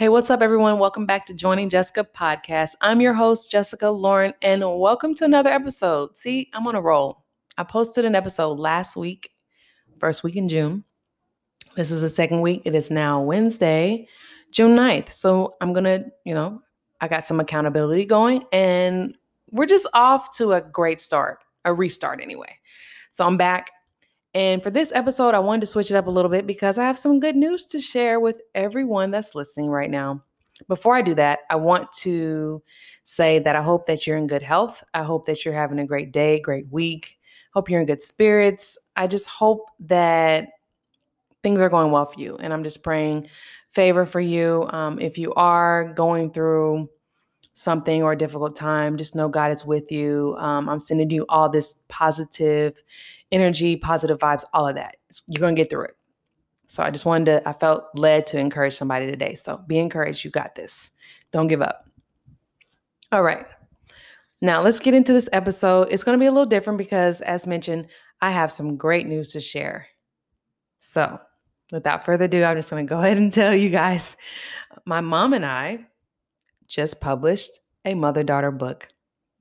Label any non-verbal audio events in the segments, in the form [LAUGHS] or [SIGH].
Hey, what's up, everyone? Welcome back to Joining Jessica podcast. I'm your host, Jessica Lauren, and welcome to another episode. See, I'm on a roll. I posted an episode last week, first week in June. This is the second week. It is now Wednesday, June 9th. So I'm going to, you know, I got some accountability going, and we're just off to a great start, a restart anyway. So I'm back. And for this episode, I wanted to switch it up a little bit because I have some good news to share with everyone that's listening right now. Before I do that, I want to say that I hope that you're in good health. I hope that you're having a great day, great week. Hope you're in good spirits. I just hope that things are going well for you. And I'm just praying favor for you. Um, if you are going through something or a difficult time, just know God is with you. Um, I'm sending you all this positive energy, positive vibes, all of that. You're going to get through it. So I just wanted to, I felt led to encourage somebody today. So be encouraged. You got this. Don't give up. All right. Now let's get into this episode. It's going to be a little different because, as mentioned, I have some great news to share. So without further ado, I'm just going to go [LAUGHS] ahead and tell you guys my mom and I just published a mother daughter book.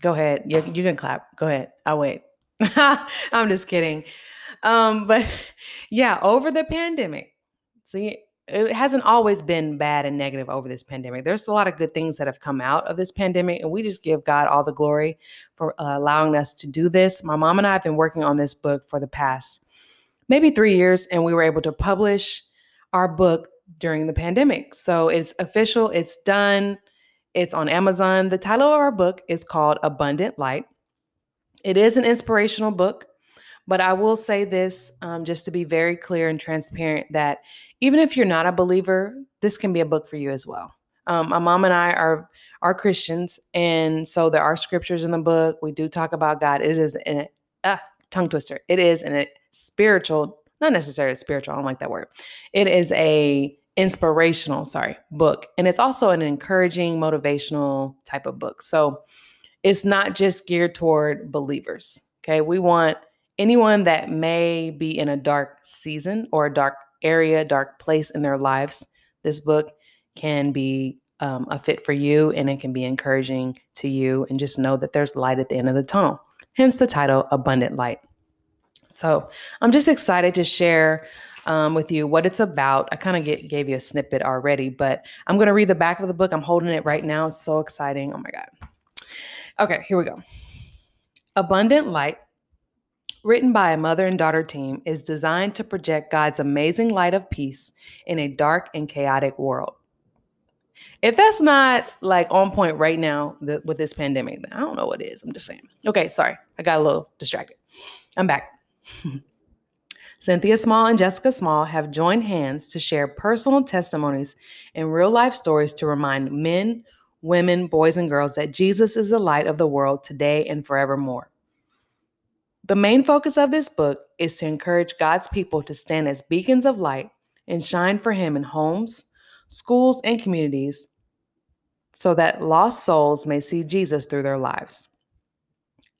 Go ahead. You, you can clap. Go ahead. I'll wait. [LAUGHS] I'm just kidding. Um, but [LAUGHS] yeah, over the pandemic, see, it hasn't always been bad and negative over this pandemic. There's a lot of good things that have come out of this pandemic, and we just give God all the glory for uh, allowing us to do this. My mom and I have been working on this book for the past maybe three years, and we were able to publish our book during the pandemic. So it's official, it's done. It's on Amazon. The title of our book is called Abundant Light. It is an inspirational book, but I will say this um, just to be very clear and transparent that even if you're not a believer, this can be a book for you as well. Um, my mom and I are are Christians, and so there are scriptures in the book. We do talk about God. It is an ah, tongue twister. It is a spiritual, not necessarily spiritual. I don't like that word. It is a inspirational, sorry, book. And it's also an encouraging, motivational type of book. So it's not just geared toward believers. Okay. We want anyone that may be in a dark season or a dark area, dark place in their lives. This book can be um, a fit for you and it can be encouraging to you. And just know that there's light at the end of the tunnel. Hence the title, Abundant Light. So I'm just excited to share um, with you what it's about. I kind of gave you a snippet already, but I'm going to read the back of the book. I'm holding it right now. It's so exciting. Oh my God. Okay, here we go. Abundant Light, written by a mother and daughter team, is designed to project God's amazing light of peace in a dark and chaotic world. If that's not like on point right now the, with this pandemic, I don't know what is. I'm just saying. Okay, sorry. I got a little distracted. I'm back. [LAUGHS] Cynthia Small and Jessica Small have joined hands to share personal testimonies and real life stories to remind men, women, boys, and girls that Jesus is the light of the world today and forevermore. The main focus of this book is to encourage God's people to stand as beacons of light and shine for Him in homes, schools, and communities so that lost souls may see Jesus through their lives.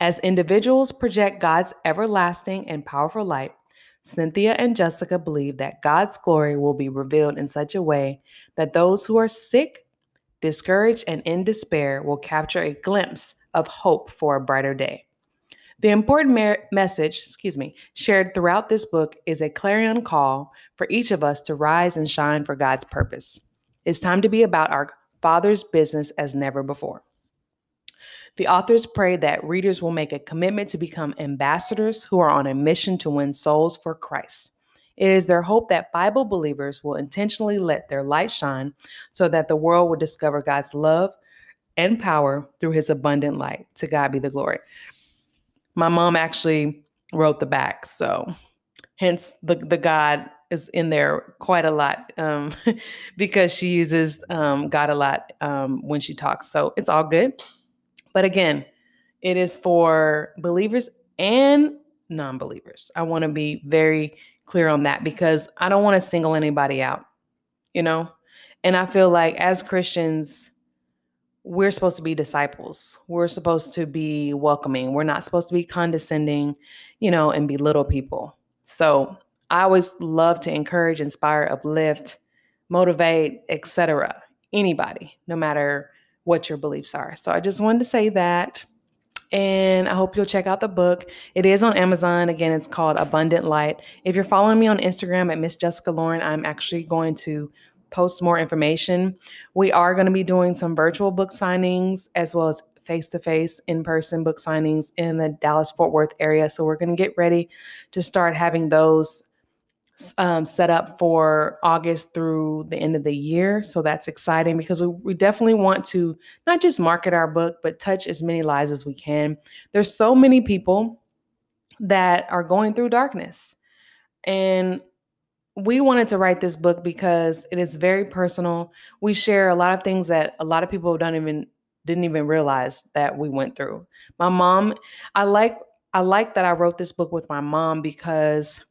As individuals project God's everlasting and powerful light, Cynthia and Jessica believe that God's glory will be revealed in such a way that those who are sick, discouraged, and in despair will capture a glimpse of hope for a brighter day. The important mer- message, excuse me, shared throughout this book is a clarion call for each of us to rise and shine for God's purpose. It's time to be about our Father's business as never before. The authors pray that readers will make a commitment to become ambassadors who are on a mission to win souls for Christ. It is their hope that Bible believers will intentionally let their light shine so that the world will discover God's love and power through his abundant light. To God be the glory. My mom actually wrote the back, so hence the, the God is in there quite a lot um, [LAUGHS] because she uses um, God a lot um, when she talks. So it's all good. But again, it is for believers and non believers. I want to be very clear on that because I don't want to single anybody out, you know? And I feel like as Christians, we're supposed to be disciples. We're supposed to be welcoming. We're not supposed to be condescending, you know, and belittle people. So I always love to encourage, inspire, uplift, motivate, etc anybody, no matter what your beliefs are. So I just wanted to say that. And I hope you'll check out the book. It is on Amazon. Again, it's called Abundant Light. If you're following me on Instagram at Miss Jessica Lauren, I'm actually going to post more information. We are going to be doing some virtual book signings as well as face to face, in person book signings in the Dallas Fort Worth area. So we're going to get ready to start having those um, set up for August through the end of the year. So that's exciting because we, we definitely want to not just market our book, but touch as many lives as we can. There's so many people that are going through darkness. And we wanted to write this book because it is very personal. We share a lot of things that a lot of people don't even didn't even realize that we went through. My mom, I like I like that I wrote this book with my mom because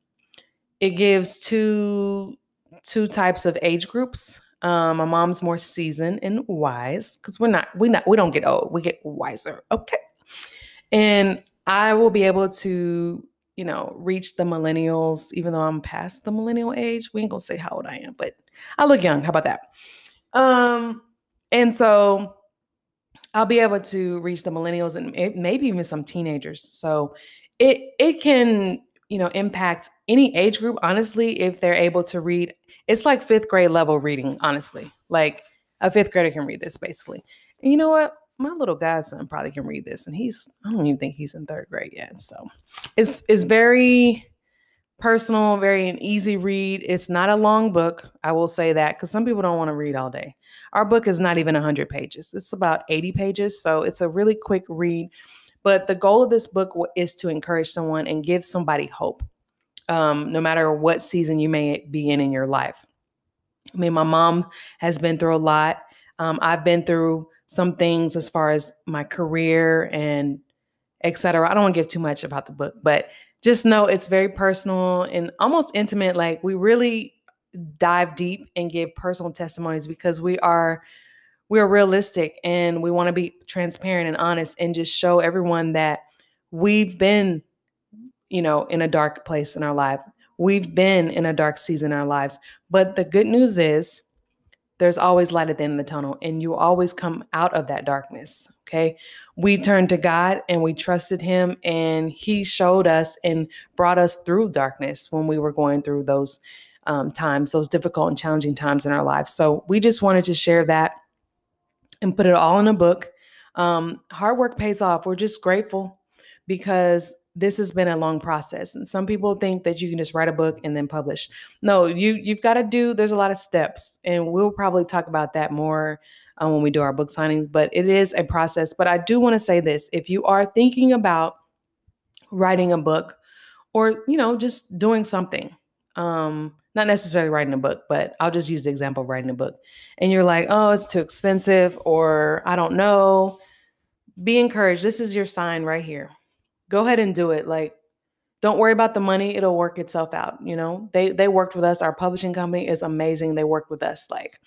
it gives two two types of age groups. Um, my mom's more seasoned and wise because we're not we not we don't get old, we get wiser. Okay, and I will be able to you know, reach the millennials, even though I'm past the millennial age. We ain't gonna say how old I am, but I look young. How about that? Um, and so I'll be able to reach the millennials and maybe even some teenagers. So it it can you know impact any age group. Honestly, if they're able to read, it's like fifth grade level reading. Honestly, like a fifth grader can read this basically. And you know what? my little godson probably can read this, and he's I don't even think he's in third grade yet. So it's it's very personal, very an easy read. It's not a long book. I will say that because some people don't want to read all day. Our book is not even 100 pages. It's about 80 pages, so it's a really quick read. But the goal of this book is to encourage someone and give somebody hope, um, no matter what season you may be in in your life. I mean, my mom has been through a lot. Um, I've been through some things as far as my career and etc. I don't want to give too much about the book, but just know it's very personal and almost intimate. Like we really dive deep and give personal testimonies because we are we are realistic and we want to be transparent and honest and just show everyone that we've been you know in a dark place in our life. We've been in a dark season in our lives. But the good news is there's always light at the end of the tunnel and you always come out of that darkness okay we turned to god and we trusted him and he showed us and brought us through darkness when we were going through those um, times those difficult and challenging times in our lives so we just wanted to share that and put it all in a book. Um, hard work pays off. We're just grateful because this has been a long process and some people think that you can just write a book and then publish. No you you've got to do there's a lot of steps and we'll probably talk about that more uh, when we do our book signings but it is a process. But i do want to say this if you are thinking about writing a book or you know just doing something um not necessarily writing a book but i'll just use the example of writing a book and you're like oh it's too expensive or i don't know be encouraged this is your sign right here go ahead and do it. Like, don't worry about the money; it'll work itself out. You know, they they worked with us. Our publishing company is amazing. They worked with us, like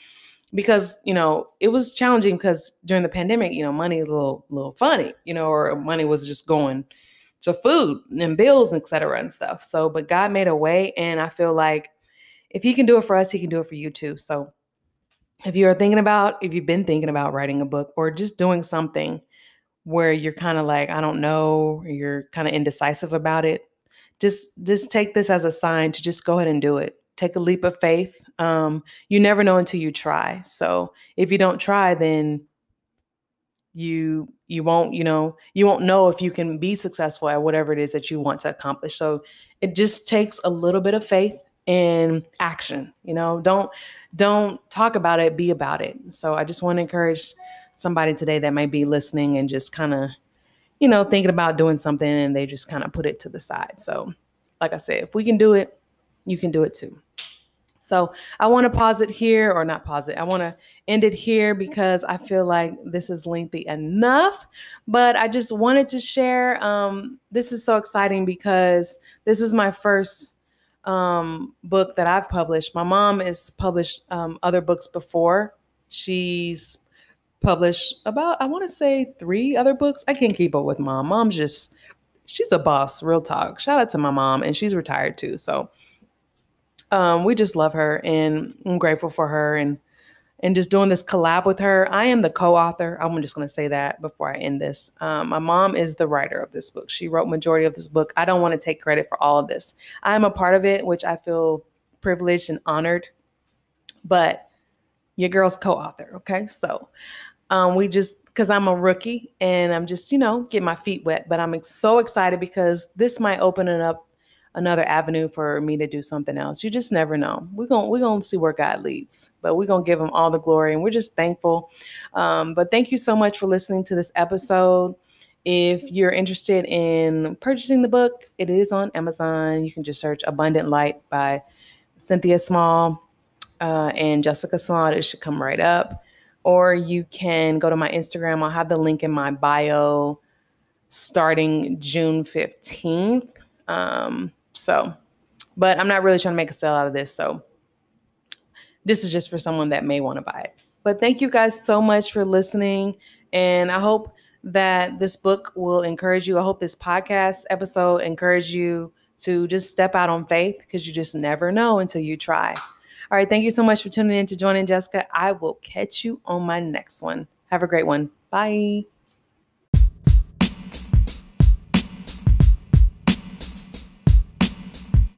because you know it was challenging because during the pandemic, you know, money a little little funny, you know, or money was just going to food and bills, et cetera, and stuff. So, but God made a way, and I feel like if He can do it for us, He can do it for you too. So, if you are thinking about, if you've been thinking about writing a book or just doing something where you're kind of like, I don't know, you're kind of indecisive about it, just just take this as a sign to just go ahead and do it. Take a leap of faith. Um, you never know until you try. So if you don't try, then you you won't you know you won't know if you can be successful at whatever it is that you want to accomplish so it just takes a little bit of faith and action you know don't don't talk about it be about it so i just want to encourage somebody today that might be listening and just kind of, you know, thinking about doing something and they just kind of put it to the side. So, like I said, if we can do it, you can do it too. So, I want to pause it here, or not pause it. I want to end it here because I feel like this is lengthy enough. But I just wanted to share. Um, this is so exciting because this is my first um, book that I've published. My mom has published um, other books before. She's published about, I want to say, three other books. I can't keep up with mom. Mom's just, she's a boss, real talk. Shout out to my mom, and she's retired too. So um, we just love her, and I'm grateful for her. And and just doing this collab with her. I am the co-author. I'm just going to say that before I end this. Um, my mom is the writer of this book. She wrote majority of this book. I don't want to take credit for all of this. I am a part of it, which I feel privileged and honored. But your girl's co-author. Okay, so um, we just because I'm a rookie and I'm just you know getting my feet wet, but I'm so excited because this might open it up another avenue for me to do something else. You just never know. We're gonna we're gonna see where God leads, but we're gonna give him all the glory and we're just thankful. Um, but thank you so much for listening to this episode. If you're interested in purchasing the book, it is on Amazon. You can just search Abundant Light by Cynthia Small uh, and Jessica Small. It should come right up. Or you can go to my Instagram. I'll have the link in my bio starting June 15th. Um, so, but I'm not really trying to make a sale out of this. So, this is just for someone that may want to buy it. But thank you guys so much for listening. And I hope that this book will encourage you. I hope this podcast episode encourage you to just step out on faith because you just never know until you try. All right. Thank you so much for tuning in to joining Jessica. I will catch you on my next one. Have a great one. Bye.